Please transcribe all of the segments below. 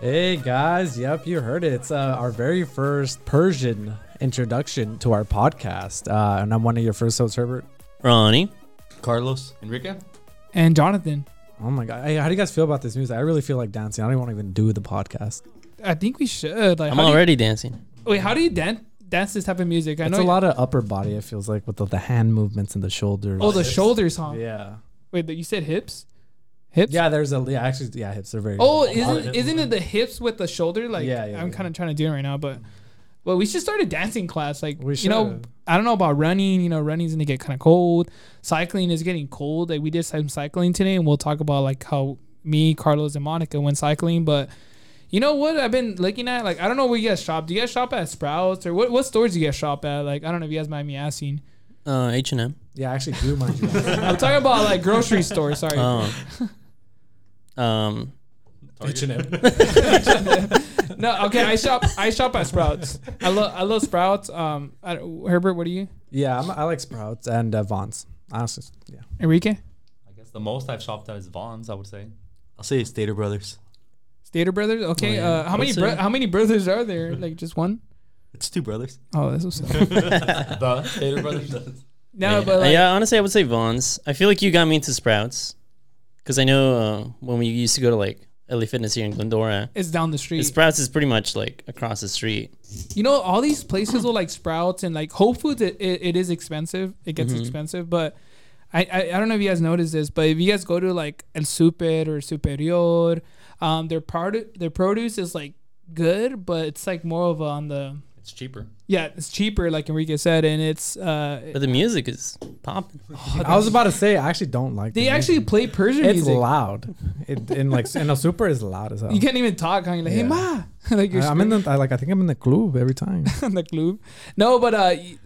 Hey guys, yep, you heard it. It's uh, our very first Persian introduction to our podcast, uh, and I'm one of your first hosts, Herbert. Ronnie. Carlos, Enrique. And Jonathan, Oh my god, hey, how do you guys feel about this music? I really feel like dancing. I don't even want to even do the podcast. I think we should. Like, I'm how do you- already dancing. wait, how do you dance dance this type of music? I it's know. a lot of upper body. It feels like with the, the hand movements and the shoulders. oh, the shoulders, huh? yeah, Wait, you said hips? Hips? yeah. There's a yeah. Actually, yeah. Hips are very. Oh, Hard isn't isn't it the hips with the shoulder? Like, Yeah, yeah, I'm yeah. kind of trying to do it right now, but well, we should start a dancing class. Like, We you know. I don't know about running. You know, running's gonna get kind of cold. Cycling is getting cold. Like, we did some cycling today, and we'll talk about like how me, Carlos, and Monica went cycling. But you know what? I've been looking at like I don't know where you guys shop. Do you guys shop at Sprouts or what? What stores do you guys shop at? Like, I don't know if you guys mind me asking. Uh, H and M. yeah, I actually do mind you. I'm talking about like grocery stores. Sorry. Oh. um. no, okay. I shop. I shop at Sprouts. I love. I love Sprouts. Um, I, Herbert, what do you? yeah, I'm, I like Sprouts and uh, Vons. Honestly, yeah. Enrique, I guess the most I've shopped at is Vons. I would say. I'll say Stater Brothers. Stater Brothers. Okay. Oh, yeah. Uh, how many? Bro- how many brothers are there? Like just one? It's two brothers. Oh, that's what's up. the Stater Brothers. No, yeah. but like, yeah, honestly, I would say Vons. I feel like you got me into Sprouts, because I know uh, when we used to go to like LA Fitness here in Glendora, it's down the street. Sprouts is pretty much like across the street. you know, all these places will like Sprouts and like Whole Foods. It, it, it is expensive. It gets Mhm. expensive, but. I, I, I don't know if you guys noticed this, but if you guys go to like El Super or Superior, um, their part their produce is like good, but it's like more of on the It's cheaper. yeah, it's cheaper, like Enrique said, and it's uh, But the music is popping. I was about to say I actually don't like. they the actually music. play Persian It's music. loud. It in like in a super is loud as hell. You can't even talk. Huh? You're like, hey Yeah. ma, like you're I, am in the I, like I think I'm in the club every time. in the club. No, but uh, y-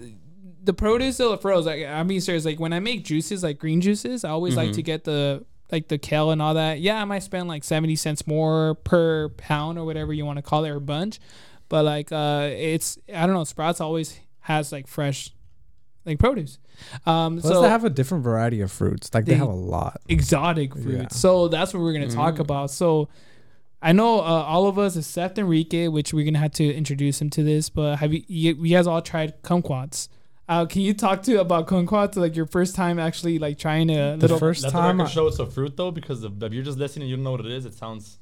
the produce still froze. Like I'm being serious. Like when I make juices, like green juices, I always like to get the like the kale and all that. Yeah, I might spend like seventy cents more per pound or whatever you want to call it or bunch, but like uh, it's I don't know. Sprouts always has like fresh like produce. Um, Plus, so they have a different variety of fruits. Like they, They- have a lot. exotic fruits. Yeah. So that's what we're gonna talk Mm. about. So I know uh, all of us, except Enrique, which we're gonna have to introduce him to this. But have you, you, you guys all tried kumquats? Uh, can you talk to about kumquats? Like your first time actually like trying to The little. first Let the time, record I- show it's a fruit though, because if, if you're just listening, you don't know what it is. It sounds,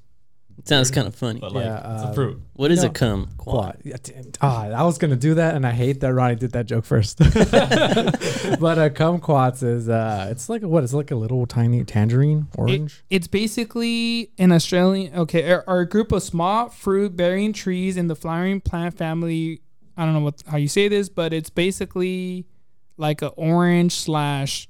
It sounds kind of funny. but like Yeah, it's uh, a fruit. What is no. a cum? Quad. Yeah, t- Ah, I was gonna do that, and I hate that Ronnie did that joke first. but uh, kumquats is uh, it's like what? It's like a little tiny tangerine orange. It's basically an Australian. Okay, are, are a group of small fruit bearing trees in the flowering plant family. I don't know what how you say this, but it's basically like a orange slash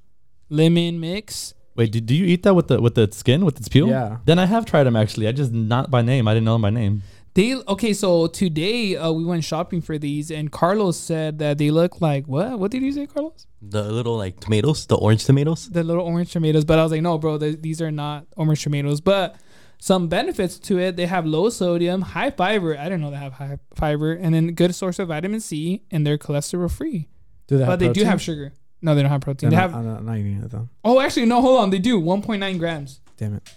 lemon mix. Wait, do, do you eat that with the with the skin with its peel? Yeah. Then I have tried them actually. I just not by name. I didn't know them by name. They okay. So today uh, we went shopping for these, and Carlos said that they look like what? What did you say, Carlos? The little like tomatoes, the orange tomatoes. The little orange tomatoes. But I was like, no, bro, th- these are not orange tomatoes. But some benefits to it: they have low sodium, high fiber. I didn't know they have high fiber, and then good source of vitamin C, and they're cholesterol free. Do they But have they do have sugar. No, they don't have protein. They're They not, have. I'm not, I'm not eating it though. Oh, actually, no. Hold on. They do 1.9 grams. Damn it.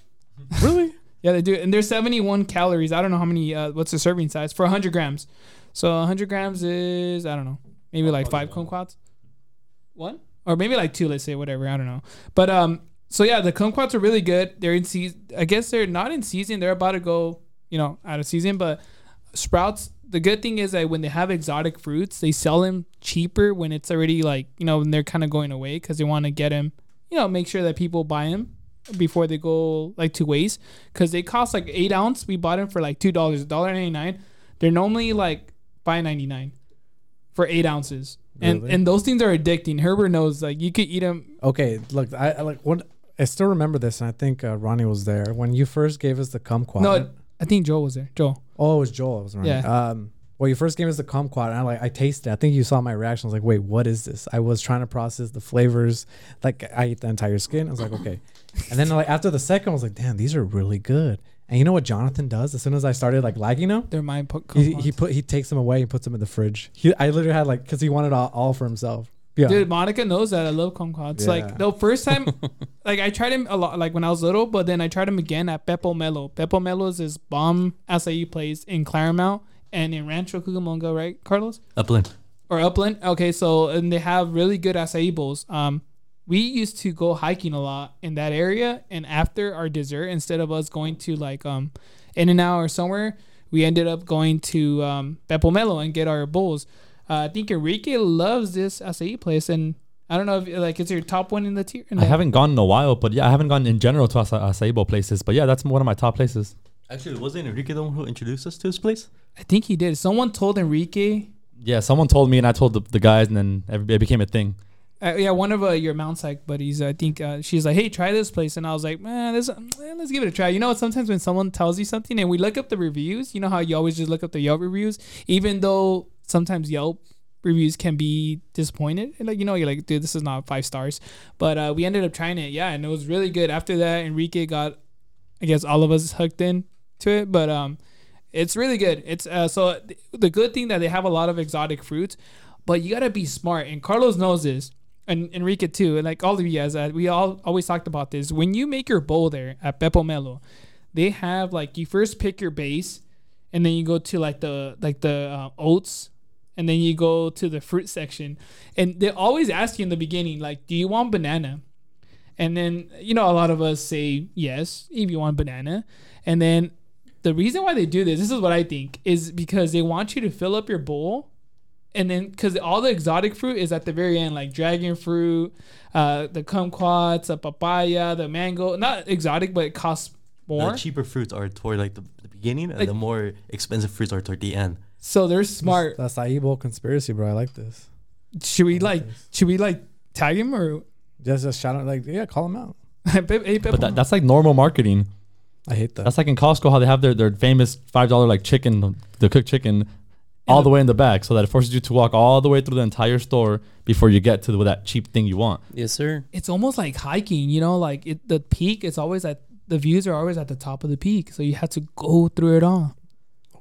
Really? Yeah, they do, and there's 71 calories. I don't know how many. Uh, what's the serving size for 100 grams? So 100 grams is I don't know, maybe like five kumquats. One or maybe like two. Let's say whatever. I don't know. But um, so yeah, the kumquats are really good. They're in season. I guess they're not in season. They're about to go, you know, out of season. But Sprouts. The good thing is that when they have exotic fruits, they sell them cheaper when it's already like you know when they're kind of going away because they want to get them, you know, make sure that people buy them before they go like to waste because they cost like eight ounce. We bought them for like two dollars, a dollar ninety nine. They're normally like five ninety nine for eight ounces, and Really? and those things are addicting. Herbert knows like you could eat them. Okay, look, I, I like what I still remember this, and I think uh, Ronnie was there when you first gave us the kumquat. No, I think Joel was there. Joel. Oh, it was Joel. I was right. Yeah. Um, well, your first game us the kumquat, and I like I tasted. it. I think you saw my reaction. I was like, "Wait, what is this?" I was trying to process the flavors. Like I ate the entire skin. I was like, "Okay," and then like after the second, I was like, "Damn, these are really good." And you know what Jonathan does? As soon as I started like liking them, They're my po- he, he put he takes them away and puts them in the fridge. He I literally had like because he wanted all, all for himself. Yeah. Dude, Monica knows that I love kumquats. Yeah. Like the first time, like I tried him a lot, like when I was little, but then I tried him again at Pepo Melo. Pepo Melo is this bomb acai place in Claremont and in Rancho Cucamonga, right, Carlos? Upland. Or Upland. Okay, so and they have really good acai bowls. Um, we used to go hiking a lot in that area, and after our dessert, instead of us going to like um, In and Out or somewhere, we ended up going to um, Pepo Melo and get our bowls. Uh, I think Enrique loves this acai place, and I don't know if like it's your top one in the tier. in I haven't gone in a while, but yeah, I haven't gone in general to acai acai bowl places. But yeah, that's one of my top places. Actually, wasn't Enrique the one who introduced us to this place? I think he did. Someone told Enrique. Yeah, someone told me, and I told the, the guys, and then it became a thing. Uh, yeah, one of uh, your Mount Psych buddies. I think uh, she's like, "Hey, try this place," and I was like, "Man, this, eh, let's give it a try." You know, what? sometimes when someone tells you something and we look up the reviews, you know how you always just look up the Yelp reviews, even though sometimes Yelp reviews can be disappointed. And like you know, you're like, dude, this is not five stars. But uh, we ended up trying it, yeah, and it was really good. After that, Enrique got, I guess, all of us hooked in to it. But um, it's really good. It's uh, so th- the good thing that they have a lot of exotic fruits, but you gotta be smart. And Carlos knows this, and Enrique too. And like all of you guys, uh, we all always talked about this. When you make your bowl there at Pepo Melo, they have like you first pick your base, and then you go to like the like the uh, oats, and then you go to the fruit section, and they always ask you in the beginning like, do you want banana? And then you know a lot of us say yes if you want banana, and then the reason why they do this, this is what I think, is because they want you to fill up your bowl, and then because all the exotic fruit is at the very end, like dragon fruit, uh, the kumquats, the papaya, the mango. Not exotic, but it costs more. The cheaper fruits are toward like the, the beginning, and the more expensive fruits are toward the end. So they're smart. That's acai bowl conspiracy, bro. I like this. Should we I like? Should we like tag him or? Just, just shout out, like, yeah, call him out. hey, Pep- But that, that's like normal marketing. I hate that. That's like in Costco how they have their, their famous five dollar like chicken, the cooked chicken, all the way in the back, so that it forces you to walk all the way through the entire store before you get to the, that cheap thing you want. Yes, sir. it's almost like hiking. You know, like it, the peak It's always at the views are always at the top of the peak, so you have to go through it all.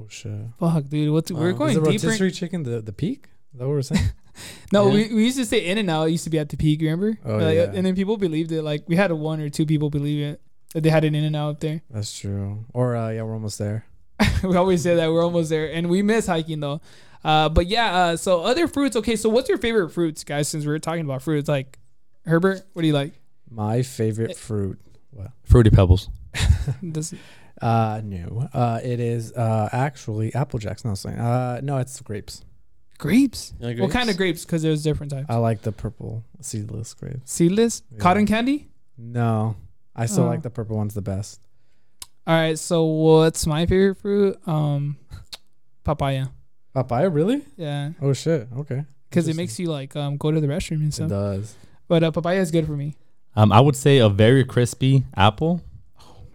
Oh shit. Fuck, dude, what's we're going Is the deeper. rotisserie chicken the, the peak? Is that what we're saying? No, Yeah. we, we used to say In and Out It used to be at the peak. Remember? Oh, Like, yeah. And then people believed it. Like we had a one or two people believe it that they had an In and Out up there. That's true. Or uh, yeah, we're almost there. we always say that we're almost there, and we miss hiking though. Uh, but yeah, uh, so other fruits. Okay, so what's your favorite fruits, guys? Since we're talking about fruits, like Herbert, what do you like? My Eh. favorite fruit. What? Fruity Pebbles. This, Uh, no. Uh, it is uh actually Apple Jacks. No, saying. Uh, no, it's grapes. grapes. You like What kind of grapes? grapes? Because there's different types. I like the purple seedless grapes. Seedless, Yeah. cotton candy. No, I still Oh. like the purple ones the best. All right, so what's my favorite fruit? Um, papaya. Papaya, really? Yeah, Oh shit. Okay. because it Interesting. makes you like um go to the restroom and stuff. It stuff. does. But uh, papaya is good for me. Um, I would say a very crispy apple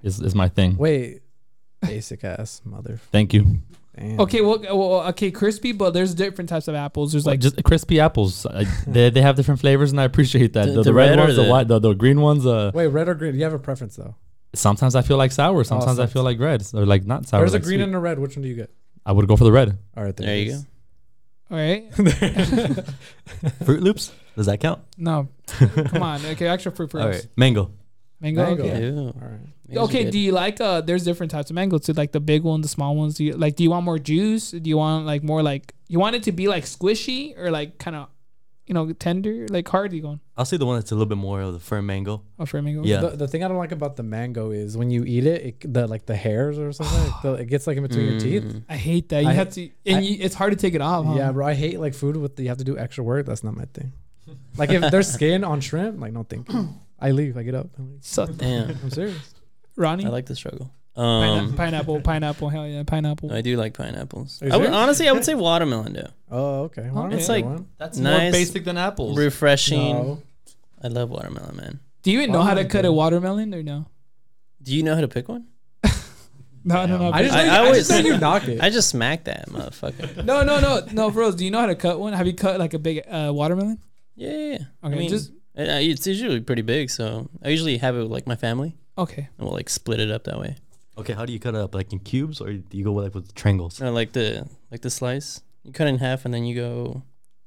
is, is my thing. Wait. Basic ass mother. Thank you. Damn. Okay, well, well, okay, crispy, but there's different types of apples. There's Like like just crispy apples. I, they, they have different flavors, and I appreciate that. The- The, the the red, red or ones, the, the- white, the, the green ones. Uh, Wait, red or green? Do You have a preference though. sometimes I feel like sour. Sometimes I feel like red, or like not sour. There's a like green sweet. and a red. Which one do you get? I would go for the red. All right, there, There you is. all right. Froot Loops? Does that count? No, come on. Okay, extra fruit first. All right. Mango. Mango. Mango. Okay. Ew. All right. Mango's Okay, do you like uh there's different types of mangoes too, like the big one, the small ones. Do you like do you want more juice? Do you want like more like you want it to be like squishy or like kind of you know, tender, like hard you going? I'll say the one that's a little bit more of the firm mango. Oh for mango. Yeah. The, the thing I don't like about the mango is when you eat it, it the like the hairs or something, the, it gets like in between your teeth. Mm. I hate that. You I- have to and I- you, it's hard to take it off, huh? Yeah, bro. I hate like food with the, you have to do extra work. That's not my thing. Like if there's skin on shrimp, like no thank you. I leave. I get up. I'm, like, So Damn. I'm serious. Ronnie? I like the struggle. Pineapple, Um, pineapple, pineapple, hell yeah, pineapple. I do like pineapples. Are I would, serious? honestly, I would say watermelon though. Oh, okay. Well, Okay. It's that's like- That's Nice. more basic than apples. Refreshing. No. I love watermelon, man. Do you even know how to Watermelon cut a watermelon or no? Do you know how to pick one? No, no, no. I just I- I you- I always- just know you knock it. I just smacked that motherfucker. no, no, no, no, bros. Do you know how to cut one? Have you cut like a big uh, watermelon? Yeah, yeah. yeah. Okay, I mean, just it- uh, it's usually pretty big, so I usually have it with like my family, okay. and we'll like split it up that way. Okay, how do you cut it up? Like in cubes or do you go with, like with triangles? No, like the like the slice. You cut it in half, and then you go.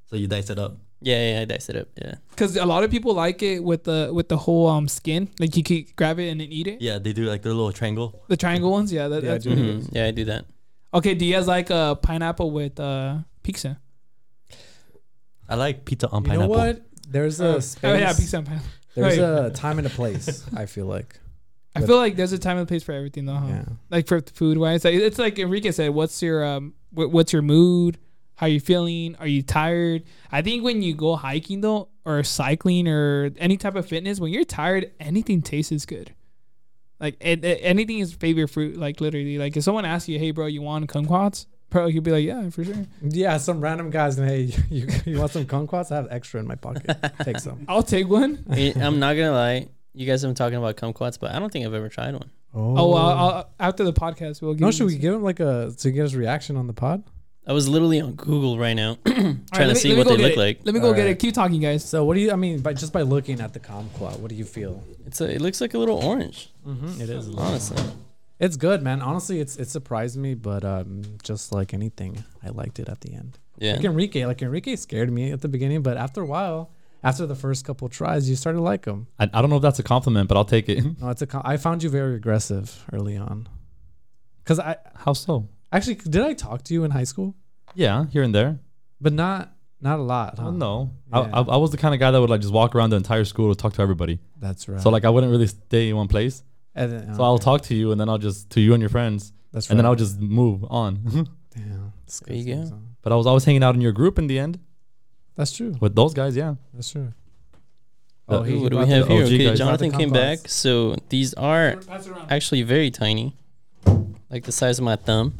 So you dice it up. Yeah, yeah, I diced it up. Yeah. Because a lot of people like it with the with the whole um skin. Like you could grab it and then eat it. Yeah, they do like their little triangle. The triangle ones. Yeah. That, Yeah, that's dude. really good. Mhm. Yeah, I do that. Okay. Do you guys like uh pineapple with uh pizza? I like pizza on pineapple. You know what? There's a Oh space. yeah, pizza and pineapple. There's Wait. a time and a place. I feel like. I feel like there's a time and place for everything though. Huh? Yeah. Like for food wise, like it's like Enrique said. What's your um? wh- What's your mood? How are you feeling? Are you tired? I think when you go hiking though, or cycling, or any type of fitness, when you're tired, anything tastes good. Like it, it- anything is favorite fruit. Like literally, like if someone asks you, "Hey, bro, you want kumquats?" Bro, you'd be like, "Yeah, for sure." Yeah, some random guys gonna hey, you, you want some kumquats? I have extra in my pocket. Take some. I'll take one. I'm not gonna lie. You guys have been talking about kumquats, but I don't think I've ever tried one. Oh, well, I'll, I'll, after the podcast, we'll give. no, should we give him like a to get his reaction on the pod? I was literally on Google right now trying All right, to let me- see let me what go they get look it. like. Let me go get Alright. it. Keep talking, guys. So what do you? I mean, by just by looking at the kumquat, what do you feel? It's a, it looks like a little orange, Mm-hmm, it is. honestly. It's good, man. Honestly, it's it surprised me, but um, just like anything, I liked it at the end. Yeah. Like Enrique, like Enrique scared me at the beginning, but after a while, after the first couple tries, you started to like him. I, I don't know if that's a compliment, but I'll take it. No, it's a. com- I found you very aggressive early on. Cause I How so? actually did I talk to you in high school, Yeah, here and there. but not not a lot. Huh? Well, no, Yeah. I, I, I was the kind of guy that would like just walk around the entire school to talk to everybody. That's right. So like I wouldn't really stay in one place. And then- So I'll talk to you, and then I'll just to you and your friends, That's and then. I'll just move on. Damn. There you go. but I was always hanging out in your group in the end That's true. with those guys. Yeah. That's true. Uh, he- Ooh, what do we have here? Okay, guys. Jonathan came kumquats. back. So these are Pass it around. actually very tiny, like the size of my thumb.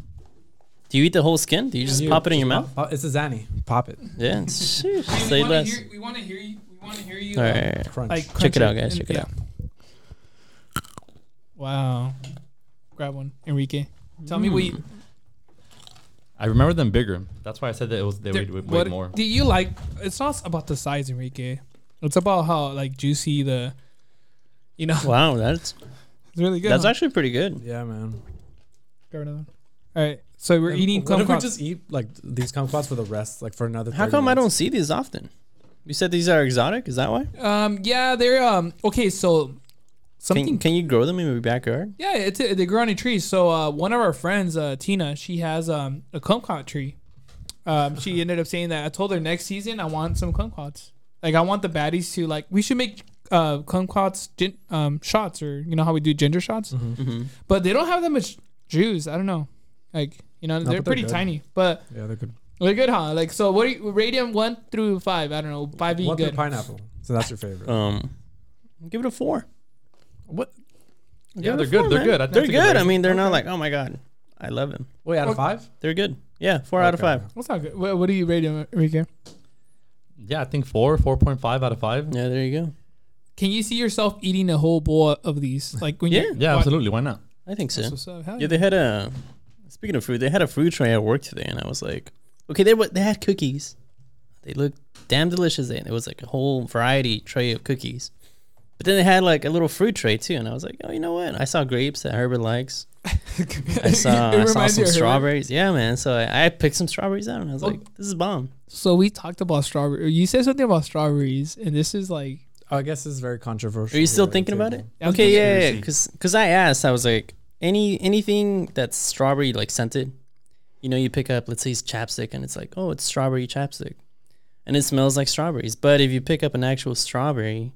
Do you eat the whole skin? Do you just You- pop it in your just mouth? pop- oh, it's a Zanny. Pop it. Yeah. Sheesh, We Say wanna less. hear- We want to hear you. We want to hear you. All uh. Crunch. Like Check crunch it out, guys. and- Check it out. Wow. Grab one, Enrique. Tell me what you. I remember them bigger. That's why I said that it was they there- weighed, weighed what more. do you like? It's not about the size, Enrique. It's about how like juicy the. You know, Wow, that's it's really good. that's huh? actually pretty good. yeah, man. Grab another one. All right, so we're And eating. What if we kumquats. just eat like these kumquats for the rest, like for another? How 30 come I don't minutes? see these often? You said these are exotic. Is that why? Um. Yeah, they're um. Okay, so something. Can, can you grow them in your backyard? yeah, it's they grow on a tree. So uh, one of our friends, uh, Tina, she has um a kumquat tree. Um, she ended up saying that I told her next season I want some kumquats. Like I want the baddies to like we should make uh kumquats gin- um shots or you know how we do ginger shots, Mm-hmm. but they don't have that much juice. I don't know, like you know they're but they're pretty good. tiny, but Yeah, they're good. they're good, huh? Like so, what do you, radium one through five? I don't know, five being One through good. pineapple. So that's your favorite. Um, give it a four. What? Yeah, Give they're good. four, They're man. good. I think They're that's a good. I rating. mean, they're not like, oh my god, I love them. Wait, out of Okay. five? They're good. Yeah, four out of Okay. five. What's not good? What, what do you rate them, Enrique? Yeah, I think four, four point five out of five. Yeah, there you go. Can you see yourself eating a whole bowl of these? Like when Yeah. you Yeah, absolutely. Why not? I think so. That's what's up. Hell Yeah, they had a. Speaking of food, they had a food tray at work today, and I was like, okay, they were they had cookies. They looked damn delicious. And it was like a whole variety tray of cookies. But then they had like a little fruit tray too, and I was like, oh, you know what? I saw grapes that Herbert likes. I saw, I saw some of her. strawberries. Yeah, man. So I, I picked some strawberries out, and I was Oh. like, this is bomb. So we talked about strawberry. You said something about strawberries, and this is like Oh, I guess this is very controversial. Are you still here at the thinking about it? Yeah, okay, yeah, yeah, conspiracy. because because I asked, I was like, any anything that's strawberry like scented, you know, you pick up, let's say it's chapstick, and it's like, oh, it's strawberry chapstick, and it smells like strawberries. But if you pick up an actual strawberry,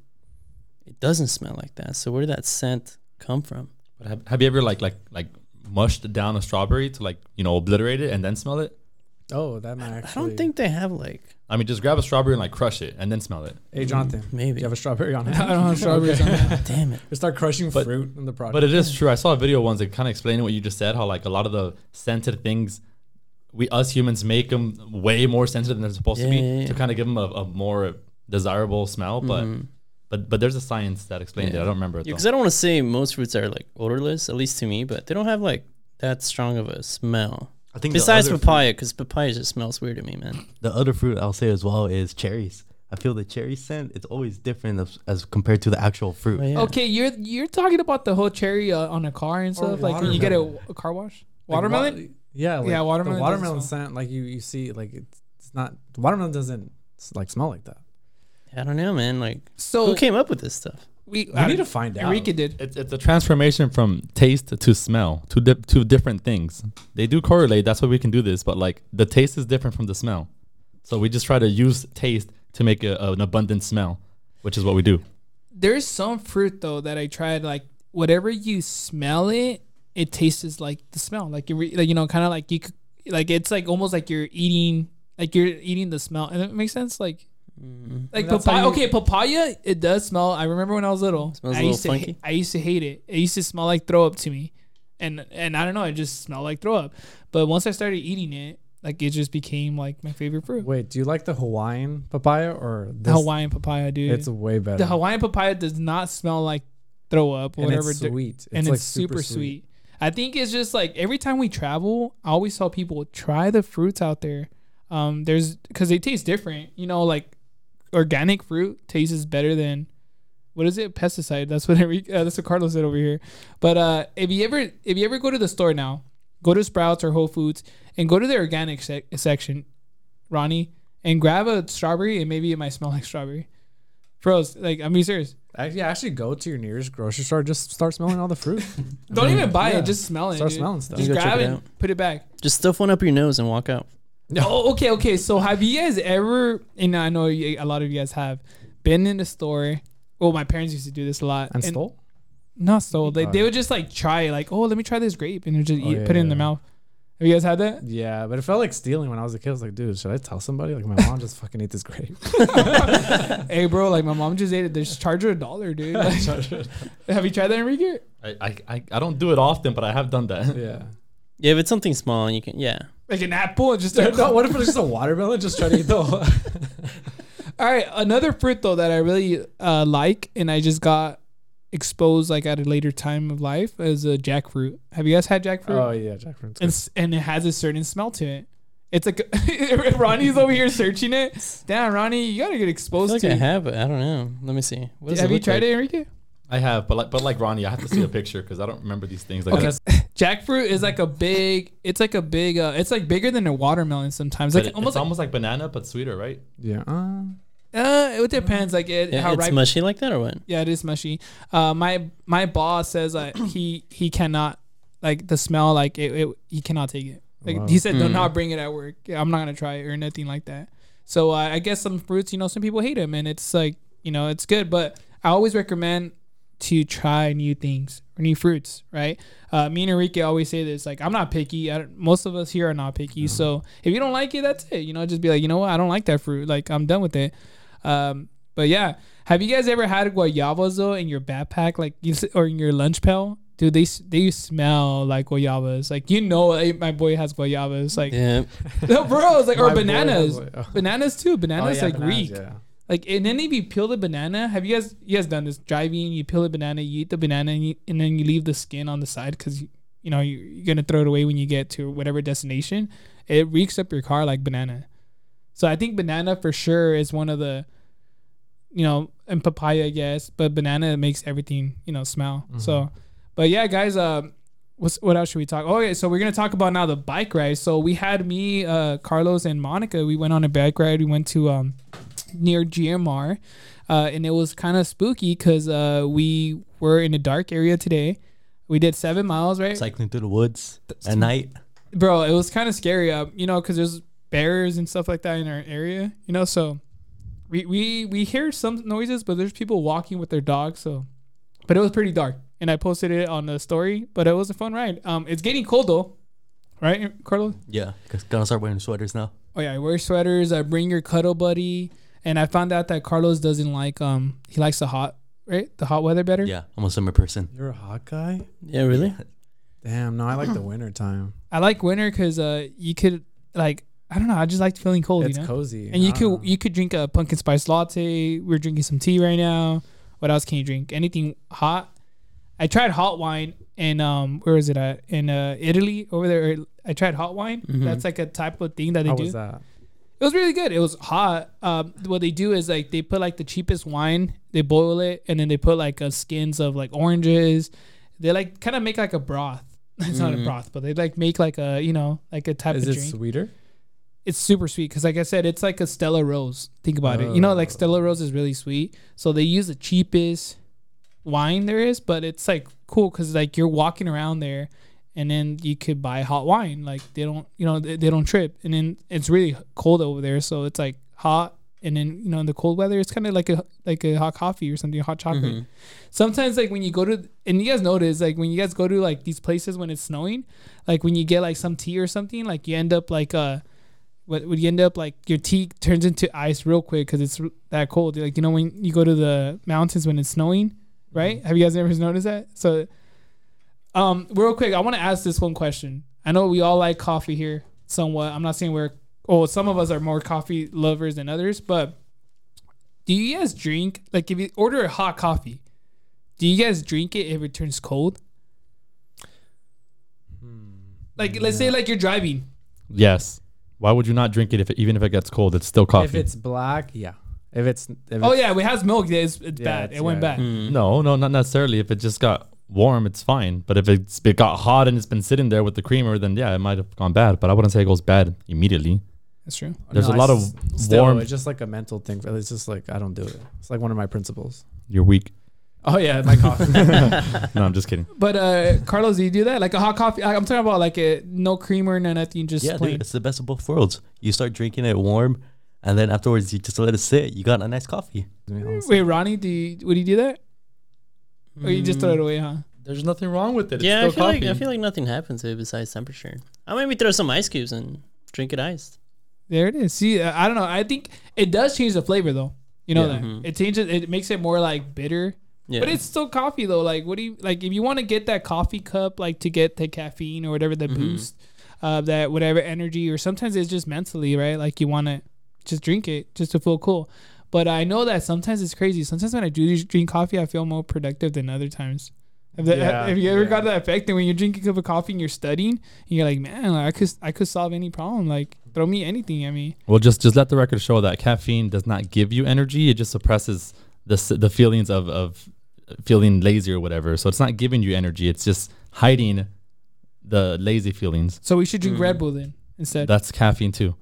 it doesn't smell like that. So where did that scent come from? But have, have you ever like like like mushed down a strawberry to like you know obliterate it and then smell it? Oh, that might I don't think they have like I mean, just grab a strawberry and like crush it and then smell it. Hey, Jonathan. Do maybe. you have a strawberry on I don't have strawberries on that. Damn it. We start crushing But- fruit in the product. But it is true. I saw a video once that kind of explaining what you just said. How like a lot of the scented things, we us humans make them way more sensitive than they're supposed to be Yeah, yeah, to kind of give them a, a more desirable smell. But Mhm. But but there's a science that explains it. I don't remember it Yeah, because I don't want to say most fruits are like odorless, at least to me, but they don't have like that strong of a smell. I think Besides papaya, because papaya just smells weird to me, man. The other fruit I'll say as well is cherries. I feel the cherry scent it's always different as, as compared to the actual fruit. Oh, yeah. Okay, you're you're talking about the whole cherry uh, on a car and Or stuff. Like when you get a, a car wash, watermelon. wa- yeah, like Yeah, watermelon The watermelon scent, like you, you see, like it's, it's not. Watermelon doesn't like smell like that? I don't know, man. Like, So who came up with this stuff? we, We need to uh, find out. Enrique did. It's, it's a transformation from taste to smell, two di- two different things. They do correlate. That's why we can do this. But like the taste is different from the smell, so we just try to use taste to make a, an abundant smell, which is what we do. There's some fruit though that I tried. Like whatever you smell it, it tastes like the smell. Like you, re- like you know, kind of like you, could, like it's like almost like you're eating, like you're eating the smell. And it makes sense. Like like That's how papaya. you- okay, papaya. It does smell. I remember when I was little. Smells a I little used to. funky. ha- I used to hate it. It used to smell like throw up to me, and and I don't know. It just smelled like throw up. But once I started eating it, like it just became like my favorite fruit. Wait, do you like the Hawaiian papaya or The? Hawaiian papaya, dude. It's way better. the Hawaiian papaya does not smell like throw up or and whatever. it's di- sweet. It's and like it's super, sweet. I think it's just like every time we travel, I always tell people try the fruits out there. Um, there's because they taste different. You know, like organic fruit tastes better than what is it? Pesticide. That's what every uh, that's what Carlos said over here. But uh, if you ever if you ever go to the store now, go to Sprouts or Whole Foods and go to the organic sec- section, Ronnie, and grab a strawberry and maybe it might smell like strawberry. Bros, like I'm being serious. Actually, yeah, actually go to your nearest grocery store. Just start smelling all the fruit. Don't even buy yeah. it. Just smell it. Start dude. smelling stuff. Just You go check grab it it, put it back. Just stuff one up your nose and walk out. Oh, okay, okay. So have you guys ever? And I know you- a lot of you guys have been in the store. Well, my parents used to do this a lot. and stole. Not stole. They, Oh, they would just like try it, like, oh, let me try this grape, and they'd just Oh, eat, yeah, put it in their mouth. Have you guys had that? Yeah, but it felt like stealing when I was a kid. I was like, dude, should I tell somebody? Like my mom just fucking ate this grape. hey, bro, like my mom just ate it. They just charge her a dollar, dude. Like, have you tried that, Enrique? I, I, I, I don't do it often, but I have done that. yeah. Yeah, if it's something small, and you can. Yeah, Like an apple, and just no, what if it's just a watermelon? Just try to eat the whole. All right, another fruit though that I really uh, like, and I just got exposed like at a later time of life is a jackfruit. Have you guys had jackfruit? oh yeah, jackfruit. and, and it has a certain smell to it. It's like Ronnie's over here searching it. Damn, Ronnie, you gotta get I exposed feel like to I it. have it. I don't know. Let me see. What does Have you tried like? it, Enrique? I have, but like but like Ronnie, I have to see a picture because I don't remember these things. Like that. that's- Jackfruit is like a big. It's like a big. Uh, it's like bigger than a watermelon sometimes. Like it- almost. it's Like, almost like banana, but sweeter, right? yeah. Uh, uh, it depends. Like it, Yeah, how it's ripe. mushy like that or what? Yeah, it is mushy. Uh, my my boss says uh, he he cannot like the smell. Like it, it he cannot take it. Like Wow. he said, do Mm. not bring it at work. I'm not gonna try it or nothing like that. So uh, I guess some fruits, you know, some people hate them, and it's like you know, it's good. But I always recommend to try new things or new fruits. Right? Uh, me and Enrique always say this. Like I'm not picky. I don't, most of us here are not picky. So if you don't like it, that's it. You know, just be like, you know what, I don't like that fruit. Like I'm done with it. Um, but yeah, have you guys ever had guayabas though in your backpack, like you s- or in your lunch pail? Dude, they they smell like guayabas. Like you know, hey, my boy has guayabas. Like Yeah, no, bro, it's like or My boy bananas, has, like- oh. bananas too. Bananas Oh, yeah, like bananas, reek. Yeah. Like and then if you peel the banana, have you guys you guys done this? Driving, you peel the banana, you eat the banana, and, you, and then you leave the skin on the side because you, you know you, you're gonna throw it away when you get to whatever destination. It reeks up your car like banana. So I think banana for sure is one of the, you know, and papaya, I guess, but banana makes everything you know smell. So, but yeah, guys, um. What's, what else should we talk? Oh, okay, so we're gonna talk about now the bike ride. So we had me, uh, Carlos, and Monica. We went on a bike ride. We went to um, near GMR, uh, and it was kind of spooky because uh, we were in a dark area today. We did seven miles, right, Cycling through the woods at night. bro? It was kind of scary, uh, you know, because there's bears and stuff like that in our area, you know. So we we we hear some noises, but there's people walking with their dogs. So, but it was pretty dark, and I posted it on the story. But it was a fun ride. Um, it's getting cold though, right, Carlos? Yeah, cause gonna start wearing sweaters now. Oh yeah, wear sweaters. I bring your cuddle buddy. And I found out that Carlos doesn't like um he likes the hot right the hot weather better. Yeah, I'm a summer person. You're a hot guy. yeah, really. Damn. No, I like the winter time. I like winter because uh you could like I don't know I just like feeling cold It's you know cozy. and you I could know. you could drink a pumpkin spice latte. We're drinking some tea right now. What else can you drink? Anything hot? I tried hot wine in um where is it at in uh Italy over there. I tried hot wine. Mhm. That's like a type of thing that they How do. It was really good. It was hot. Um, what they do is like they put like the cheapest wine, they boil it, and then they put like uh, skins of like oranges. They like kind of make like a broth. It's not a Mhm. broth, but they like make like a you know like a type Is of it drink. sweeter? it's super sweet because, like I said, it's like a Stella Rosa. Think about it. You know, like Oh. Stella Rosa is really sweet, so they use the cheapest wine there is, but it's like cool because like you're walking around there, and then you could buy hot wine. Like they don't, you know, they, they don't trip, and then it's really cold over there, so it's like hot. And then you know in the cold weather, it's kind of like a like a hot coffee or something, hot chocolate Mhm. sometimes like when you go to and you guys notice like when you guys go to like these places when it's snowing like when you get like some tea or something like you end up like uh what would you end up like your tea turns into ice real quick because it's that cold like you know when you go to the mountains when it's snowing right have you guys ever noticed that so um real quick i want to ask this one question i know we all like coffee here somewhat i'm not saying we're oh some of us are more coffee lovers than others but do you guys drink like if you order a hot coffee do you guys drink it if it turns cold? Like, let's say like you're driving. Yes. Why would you not drink it if it, even if it gets cold? It's still coffee. If it's black, yeah. If it's if Oh it's- yeah, if it has milk. It's, it's Yeah, bad. it's- it went yeah. bad. Mm. no, no, not necessarily. If it just got warm, it's fine. But if it's it got hot and it's been sitting there with the creamer, then yeah, it might have gone bad. But I wouldn't say it goes bad immediately. That's true. There's No, a lot of still, warm. It's just like a mental thing. It's just like I don't do it. It's like one of my principles. You're weak. Oh yeah, my coffee. No, I'm just kidding. But uh, Carlos, do you do that? Like a hot coffee? I- I'm talking about like a no creamer, no nothing, just yeah, plain. dude, it's the best of both worlds. You start drinking it warm, and then afterwards you just let it sit. You got a nice coffee. Wait, Ronnie, do you would you do that, or you just throw it away, huh? There's nothing wrong with it. It's yeah, I still feel coffee. like I feel like nothing happens to it besides temperature. I maybe throw some ice cubes and drink it iced. There it is. See, uh, I don't know. I think it does change the flavor though. You know Yeah. that Mhm. it changes. It makes it more like bitter. Yeah, But it's still coffee though. Like, what do you like? If you want to get that coffee cup, like to get the caffeine or whatever, the Mhm. boost, uh, that whatever energy, or sometimes it's just mentally, right? Like you want to just drink it just to feel cool. But I know that sometimes it's crazy. Sometimes when I do drink coffee, I feel more productive than other times. Have, that, Yeah, have you ever yeah. got that effect? And when you're drinking a cup of coffee and you're studying, and you're like, man, like, I could I could solve any problem. Like throw me anything. I mean, Well, just just let the record show that caffeine does not give you energy. It just suppresses the the feelings of of feeling lazy or whatever. So it's not giving you energy. It's just hiding the lazy feelings. so we should drink Mm. Red Bull then instead. That's caffeine too.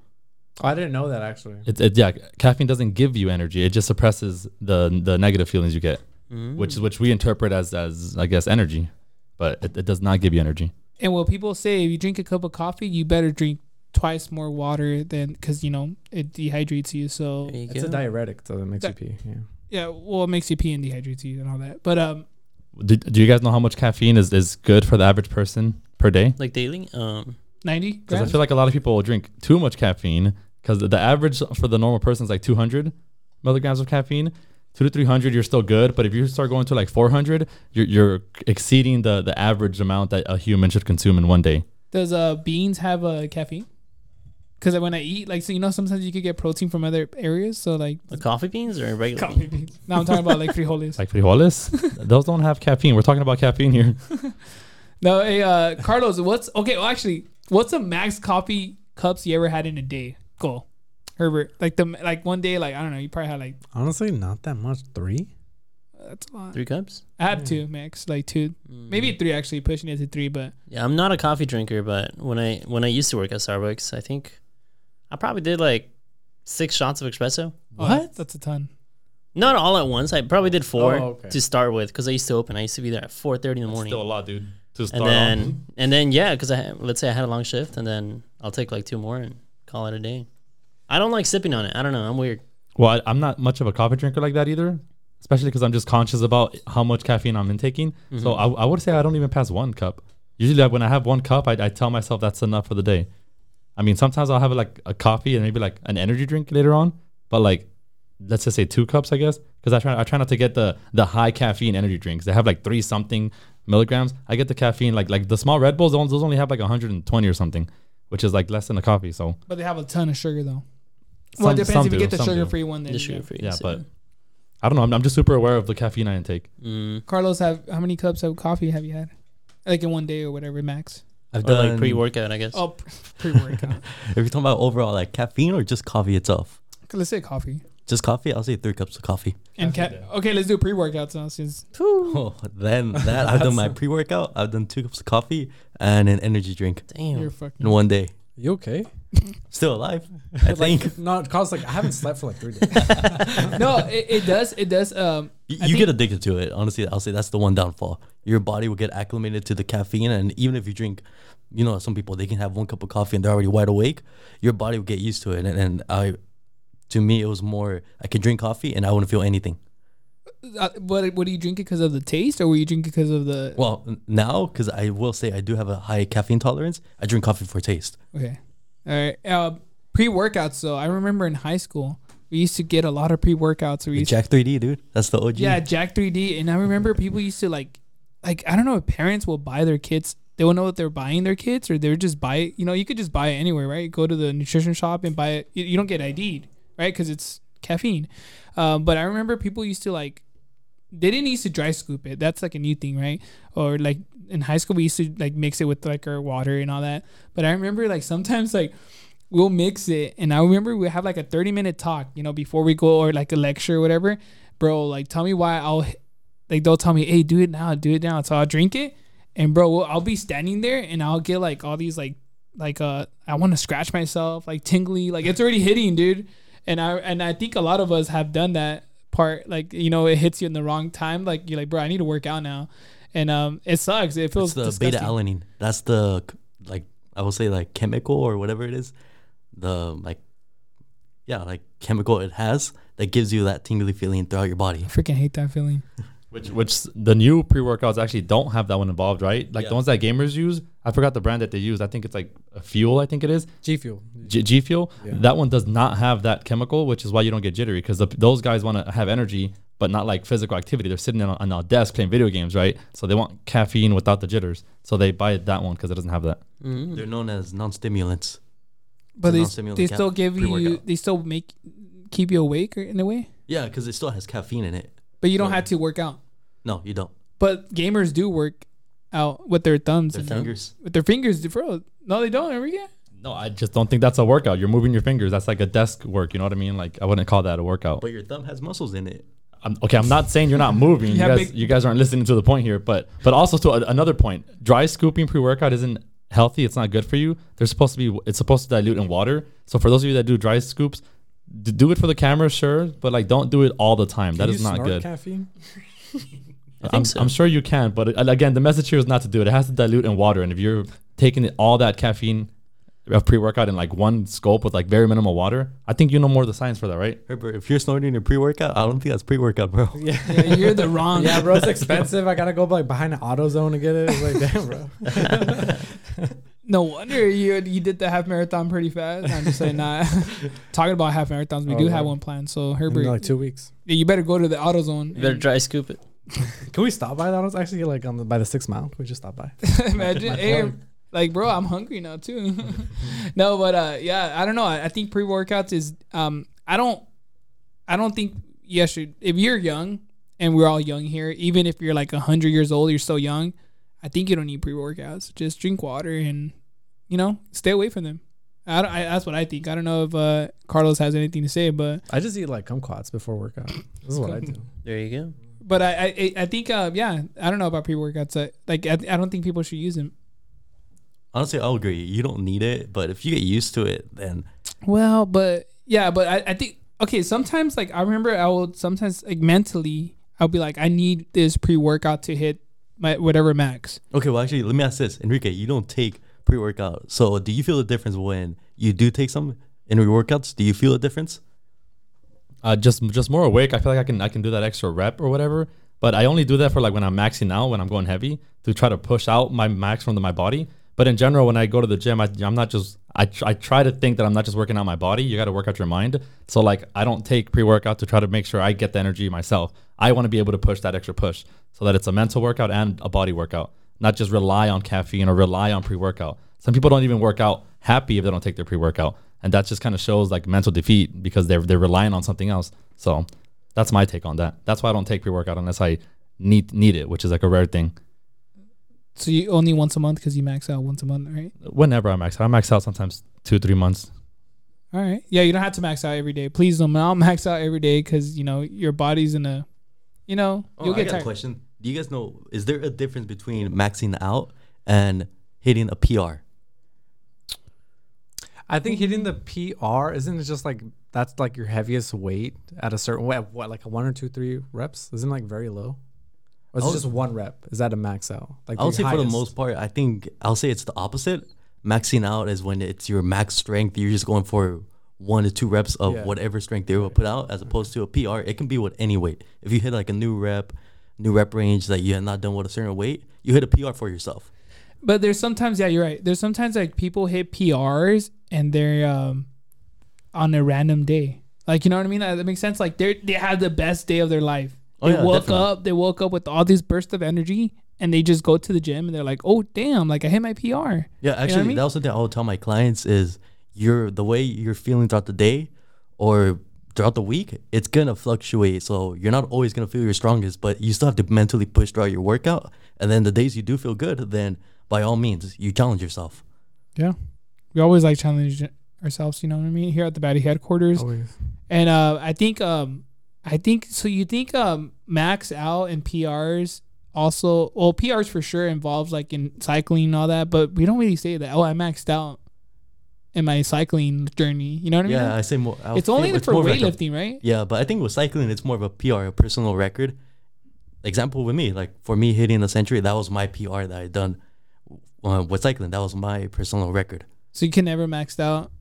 Oh, I didn't know that actually. It, it yeah, caffeine doesn't give you energy. It just suppresses the the negative feelings you get, Mm. which is which we interpret as as I guess energy, but it, it does not give you energy. And what people say, if you drink a cup of coffee, you better drink twice more water than because you know it dehydrates you. So you It's go. a diuretic, so it makes That- you pee. Yeah. yeah, well, it makes you pee and dehydrates you and all that. But um, Do, do you guys know how much caffeine is, is good for the average person per day? like daily. Um, ninety Because I grams. feel like a lot of people will drink too much caffeine because the average for the normal person is like 200 milligrams of caffeine. Two to 300, you're still good. But if you start going to like 400, you're, you're exceeding the, the average amount that a human should consume in one day. Does uh beans have uh, caffeine? Because when I eat, like, so you know, sometimes you could get protein from other areas. So like the coffee beans or regular coffee beans? beans. Now I'm talking about like frijoles. Like frijoles, those don't have caffeine. We're talking about caffeine here. No, hey, uh, Carlos, what's okay? Well, actually, what's the max coffee cups you ever had in a day? Go, Herbert. Like the like one day, like I don't know, you probably had like Honestly, not that much. Three. that's a lot. Three cups. I had two max, like two, maybe Mm. three actually, pushing it to three. But Yeah, I'm not a coffee drinker, but when I when I used to work at Starbucks, I think I probably did like six shots of espresso. What? that- that's a ton. Not all at once. I probably did four Oh, okay. to start with because I used to open. I used to be there at 4:30 in the morning. Still a lot, dude. To and then and then yeah, because I let's say I had a long shift, and then I'll take like two more and call it a day. I don't like sipping on it. I don't know. I'm weird. Well, I, I'm not much of a coffee drinker like that either, especially because I'm just conscious about how much caffeine I'm intaking. Mm-hmm. So I, I would say I don't even pass one cup. Usually, like, when I have one cup, I, I tell myself that's enough for the day. I mean, sometimes I'll have like a coffee and maybe like an energy drink later on, but like let's just say two cups, I guess, because I try I try not to get the the high caffeine energy drinks. They have like three something milligrams. I get the caffeine like like the small Red Bulls. Those those only have like 120 or something, which is like less than a coffee. So But they have a ton of sugar though. well, it depends some if you do, get the sugar free one. Then The sugar free. Yeah, so- but I don't know. I'm, I'm just super aware of the caffeine I intake. Mm. Carlos, have how many cups of coffee have you had? Like in one day or whatever max. I've Or like done pre workout, I guess. Oh, pre workout. If you're talking about overall like caffeine or just coffee itself, Let's say coffee. Just coffee, I'll say three cups of coffee. And ca- okay, let's do pre workouts now since Oh, then that I've done my pre workout. I've done two cups of coffee and an energy drink you're Damn. fucking. in one day. You okay? Still alive, I think. No, cause like I haven't slept for like three days. no, it, it does. It does. Um, You, I you think- get addicted to it. Honestly, I'll say that's the one downfall. Your body will get acclimated to the caffeine, and even if you drink, you know, some people they can have one cup of coffee and they're already wide awake. Your body will get used to it, and, and I, to me, it was more I could drink coffee and I wouldn't feel anything. uh, what what do you drink it because of the taste, or were you drinking because of the? Well, now because I will say I do have a high caffeine tolerance, I drink coffee for taste. Okay. All right. Uh, pre workouts though, I remember in high school we used to get a lot of pre workouts. We Jack 3D, dude, that's the OG. Yeah, Jack 3D. And I remember people used to like, like I don't know if parents will buy their kids. They will know what they're buying their kids, or they're just buy. You know, you could just buy it anywhere, right? Go to the nutrition shop and buy it. You, you don't get ID'd, right? Because it's caffeine. Um, but I remember people used to like, they didn't used to dry scoop it. That's like a new thing, right? Or like in high school we used to like mix it with like our water and all that. But I remember like sometimes like we'll mix it and I remember we have like a 30 minute talk, you know, before we go or like a lecture or whatever. Bro, like tell me why I'll like they'll tell me, "Hey, do it now, do it now." So I'll drink it and bro, I'll be standing there and I'll get like all these like like uh I want to scratch myself, like tingly, like it's already hitting, dude. And I and I think a lot of us have done that part like you know it hits you in the wrong time like you're like bro I need to work out now and um it sucks it feels it's the disgusting. beta alanine. That's the like I will say like chemical or whatever it is, the like yeah like chemical it has that gives you that tingly feeling throughout your body. I freaking hate that feeling Which which the new pre workouts actually don't have that one involved, right? Like Yeah. the ones that gamers use. I forgot the brand that they use. I think it's like a fuel. I think it is G Fuel. G, G Fuel. Yeah. That one does not have that chemical, which is why you don't get jittery because those guys want to have energy, but not like physical activity. They're sitting on, on a desk playing video games, right? So they want caffeine without the jitters. So they buy that one because it doesn't have that. Mm. They're known as non-stimulants. but they, non-stimulant they still give you pre-workout. they still make keep you awake in a way Yeah, because it still has caffeine in it. but you don't Right. have to work out No, you don't. but gamers do work out with their thumbs Their and fingers. with their fingers bro no they don't Enrique No, I just don't think that's a workout. You're moving your fingers. That's like a desk work. You know what I mean? Like I wouldn't call that a workout. But your thumb has muscles in it. I'm, okay, I'm not saying you're not moving. you Yeah, guys, big- you guys aren't listening to the point here. But but also to a, another point, dry scooping pre workout isn't healthy. It's not good for you. They're supposed to be. It's supposed to dilute in water. So for those of you that do dry scoops, d- do it for the camera, sure, but like don't do it all the time. that Can is not snort good. Caffeine. I think I'm, so. I'm sure you can, but uh, again, the message here is not to do it. It has to dilute in water, and if you're taking all that caffeine of pre-workout in like one scope with like very minimal water, I think you know more of the science for that, right? Herbert, if you're snorting a pre-workout, I don't think that's pre-workout, bro. Yeah. yeah, you're the wrong Yeah, bro, it's expensive. I gotta go like behind the auto zone to get it. It's like, damn, bro. No wonder you you did the half marathon pretty fast. I'm just saying, nah. Talking about half marathons, we Oh, do wow. have one planned. So In Herbert, like two weeks. yeah, you better go to the AutoZone. You better dry scoop it. Can we stop by that? I was actually like on the by the six mile. Can we just stop by? Imagine, hey, like, bro, I'm hungry now too. no, but uh, yeah, I don't know. I, I think pre workouts is um, I don't, I don't think you should. If you're young, and we're all young here, even if you're like hundred years old, you're still young. I think you don't need pre workouts. Just drink water and, you know, stay away from them. I, don't, I that's what I think. I don't know if uh, Carlos has anything to say, but I just eat like kumquats before workout. This is what I do. There you go. But I I, I think uh, yeah, I don't know about pre workouts. Uh, like I, I don't think people should use them. Honestly, I'll agree. You don't need it, but if you get used to it, then Well, but yeah, but I, I think okay. Sometimes like I remember I would sometimes like mentally I'll be like I need this pre workout to hit my whatever max. okay. Well, actually, let me ask this, Enrique. You don't take pre-workout, so do you feel the difference when you do take some in your workouts? Do you feel a difference? Uh, just just more awake. I feel like I can I can do that extra rep or whatever. But I only do that for like when I'm maxing out, when I'm going heavy, to try to push out my max from the, my body. But in general, when I go to the gym, I, I'm not just I, tr- I try to think that I'm not just working out my body. You got to work out your mind. So like I don't take pre workout to try to make sure I get the energy myself. I want to be able to push that extra push so that it's a mental workout and a body workout, not just rely on caffeine or rely on pre workout. Some people don't even work out happy if they don't take their pre workout, and that just kind of shows like mental defeat because they're they're relying on something else. So that's my take on that. That's why I don't take pre workout unless I need need it, which is like a rare thing. So you only once a month because you max out once a month, right? Whenever I max out, I max out sometimes two three months. All right. Yeah, you don't have to max out every day. Please don't I'll max out every day because you know your body's in a, you know, Oh, you'll I get got a tired. question. Do you guys know? Is there a difference between maxing out and hitting a PR? I think hitting the mm-hmm. PR isn't it just like that's like your heaviest weight at a certain what, what like a one or two three reps isn't like very low. Or is it just one rep? Is that a max out? Like I'll say your for the most part, I think I'll say it's the opposite. Maxing out is when it's your max strength. You're just going for one to two reps of Yeah. whatever strength they will put out, as opposed to a PR. It can be with any weight. If you hit like a new rep, new rep range that you have not done with a certain weight, you hit a PR for yourself. But there's sometimes, yeah, you're right. There's sometimes like people hit PRs and they're um on a random day. Like you know what I mean? That makes sense. Like they they had the best day of their life. Oh, They yeah, woke definitely. up. They woke up with all these bursts of energy, and they just go to the gym and they're like, "Oh damn! Like I hit my PR." Yeah, actually, I mean? that was something I would tell my clients is you're the way you're feeling throughout the day or throughout the week, it's gonna fluctuate. So you're not always gonna feel your strongest, but you still have to mentally push throughout your workout. And then the days you do feel good, then by all means, you challenge yourself. Yeah, we always like challenge ourselves. You know what I mean? Here at the Baddie headquarters, Always. and uh, I think um, I think so. You think um, max out and PRs also? Well, PRs for sure involves like in cycling and all that, but we don't really say that. Oh, I maxed out in my cycling journey. You know what I mean? Yeah, I say more. I it's only say for of like weightlifting, right? Yeah, but I think with cycling, it's more of a PR, a personal record. Example with me, like for me hitting the century, that was my PR that I done uh, with cycling. That was my personal record. So you can never maxed out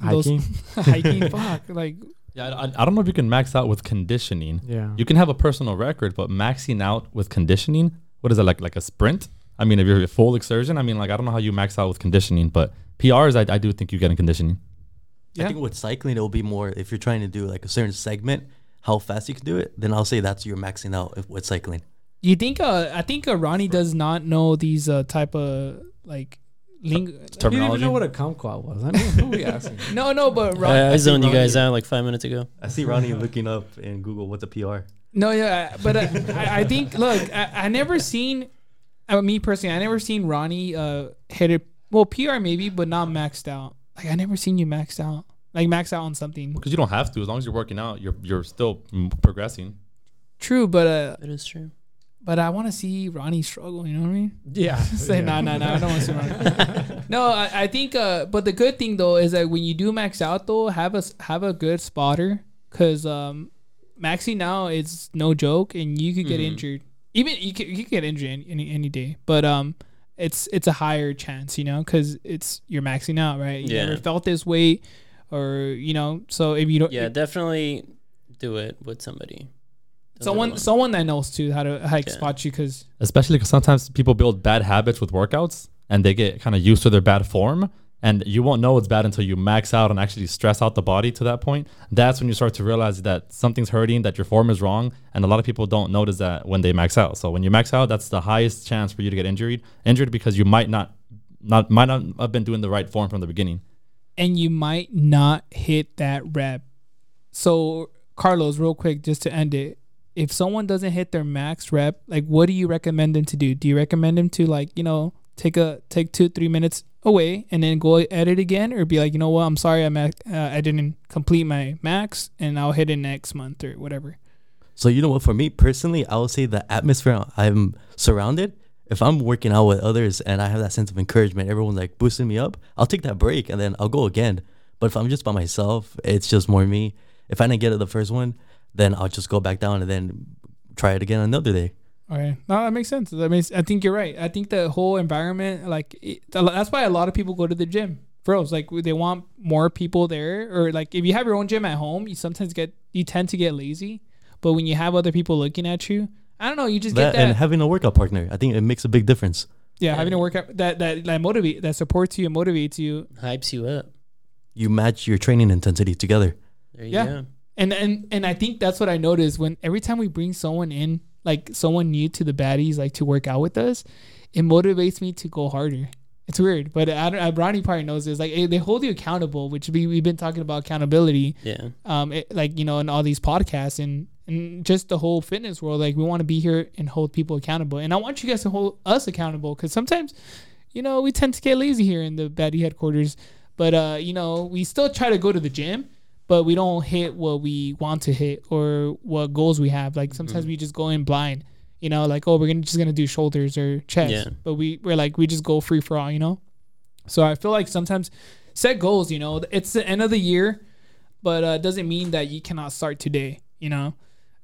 those- Hiking. hiking. Fuck, like Yeah, I, I don't know if you can max out with conditioning. Yeah. You can have a personal record, but maxing out with conditioning, what is it like? Like a sprint? I mean, if you're a full exertion, I mean, like I don't know how you max out with conditioning, but PRs, I, I do think you get in conditioning. Yeah. I think with cycling, it'll be more if you're trying to do like a certain segment, how fast you can do it. Then I'll say that's your maxing out if- with cycling. You think? Uh, I think uh, Ronnie does not know these uh, type of like ling- He didn't even know what a kumquat was. I mean, who are we asking? No, no, but Ron- I, I zoned you guys out like five minutes ago. I see Ronnie looking up in Google what's a PR. no, yeah, but uh, I, I think look, I, I never seen. Uh, me personally, I never seen Ronnie uh, hit it. Well, PR maybe, but not maxed out. Like I never seen you maxed out. Like max out on something. Because you don't have to. As long as you're working out, you're you're still progressing. True, but uh, That is true. But I want to see Ronnie struggle. You know what I mean? Yeah. Say no, no, no. I don't want to see Ronnie. no, I, I think. Uh, but the good thing though is that when you do max out though, have a s- have a good spotter because um, maxing out is no joke, and you could get Mhm. injured. Even you could you could get injured any, any any day, but um, it's it's a higher chance, you know, because it's you're maxing out, right? You Yeah. never felt this weight, or you know, so if you don't, Yeah, definitely do it with somebody. Don't do it someone someone that knows too how to how to Yeah. spot you, because Especially because sometimes people build bad habits with workouts and they get kind of used to their bad form. And you won't know it's bad until you max out and actually stress out the body to that point. That's when you start to realize that something's hurting, that your form is wrong. And a lot of people don't notice that when they max out. So when you max out, that's the highest chance for you to get injured. Injured because you might not not might not have been doing the right form from the beginning. and you might not hit that rep. So, Carlos, real quick, just to end it, if someone doesn't hit their max rep, like what do you recommend them to do? Do you recommend them to like, you know, take a take two three minutes away and then go edit again, or be like, you know what, I'm sorry, I'm at, uh, I didn't complete my max, and I'll hit it next month or whatever. So you know what? For me personally, I would say the atmosphere I'm surrounded. If I'm working out with others and I have that sense of encouragement, everyone's like boosting me up. I'll take that break and then I'll go again. But if I'm just by myself, it's just more me. If I didn't get it the first one, then I'll just go back down and then try it again another day. Okay, no, that makes sense. That makes. I think you're right. I think the whole environment, like, it, that's why a lot of people go to the gym. Bros, like, they want more people there, or like, if you have your own gym at home, you sometimes get, you tend to get lazy. But when you have other people looking at you, I don't know, you just That, get that. and having a workout partner, I think it makes a big difference. yeah, having a workout that that that motivate that supports you and motivates you. hypes you up. You match your training intensity together. There you Yeah. go. And and and I think that's what I noticed when every time we bring someone in, like someone new to the baddies, like to work out with us, it motivates me to go harder. It's weird, but I don't, Ronnie probably knows this. Like eh, they hold you accountable, which we we've been talking about accountability, Yeah. um, it, like you know, in all these podcasts and and just the whole fitness world. Like we want to be here and hold people accountable, and I want you guys to hold us accountable because sometimes, you know, we tend to get lazy here in the baddie headquarters, but uh, you know, we still try to go to the gym but we don't hit what we want to hit or what goals we have. Like sometimes we just go in blind, you know, like oh we're gonna just gonna do shoulders or chest, Yeah. but we we're like we just go free for all, you know. So I feel like sometimes set goals. You know, it's the end of the year, but uh, doesn't mean that you cannot start today. You know,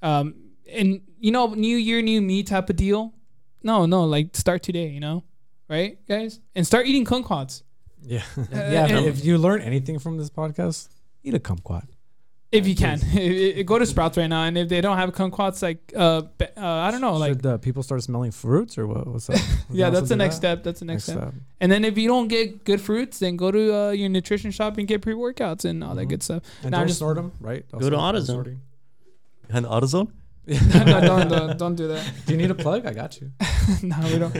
um, and you know, new year, new me type of deal. No, no, like start today. You know, right, guys, and start eating kumquats. Yeah. yeah. and- if you learn anything from this podcast, eat a kumquat. If you can, go to Sprouts right now, and if they don't have kumquats, like uh, be- uh I don't know, like Should uh, people start smelling fruits or what? What's up? yeah, that's the next step. That's the next, step. And then if you don't get good fruits, then go to uh, your nutrition shop and get pre workouts and all that Mhm. good stuff. And Now don't just- snort them, right? Go to no AutoZone. snorting. Behind the AutoZone? no, don't, don't, don't do that. Do you need a plug? I got you. no, we don't.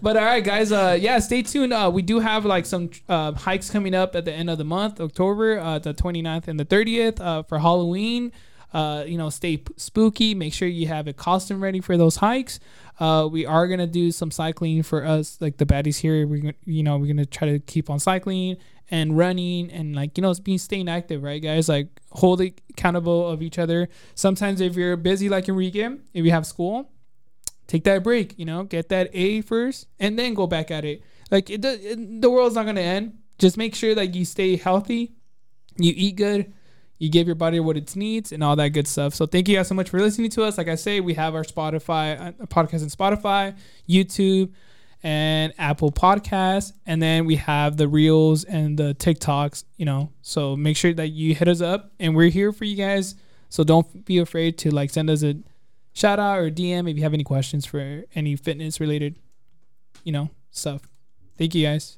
But all right, guys. Uh, yeah, stay tuned. Uh, we do have like some uh, hikes coming up at the end of the month, October, uh, the 29th and the 30th uh, for Halloween. Uh, you know, stay p- spooky. Make sure you have a costume ready for those hikes. Uh, we are gonna do some cycling for us, like the baddies here. We're gonna, you know, we're gonna try to keep on cycling and running and like you know, it's being staying active, right, guys? Like hold accountable of each other. Sometimes if you're busy, like Enrique, if you have school, take that break. You know, get that A first, and then go back at it. Like it, it, the world's not gonna end. Just make sure that you stay healthy, you eat good, you give your body what it needs, and all that good stuff. So thank you guys so much for listening to us. Like I say, we have our Spotify uh, podcast on Spotify, YouTube, and Apple Podcasts, and then we have the Reels and the TikToks. You know, so make sure that you hit us up, and we're here for you guys. So don't be afraid to like send us a shout out or DM if you have any questions for any fitness related, you know, stuff. Thank you guys.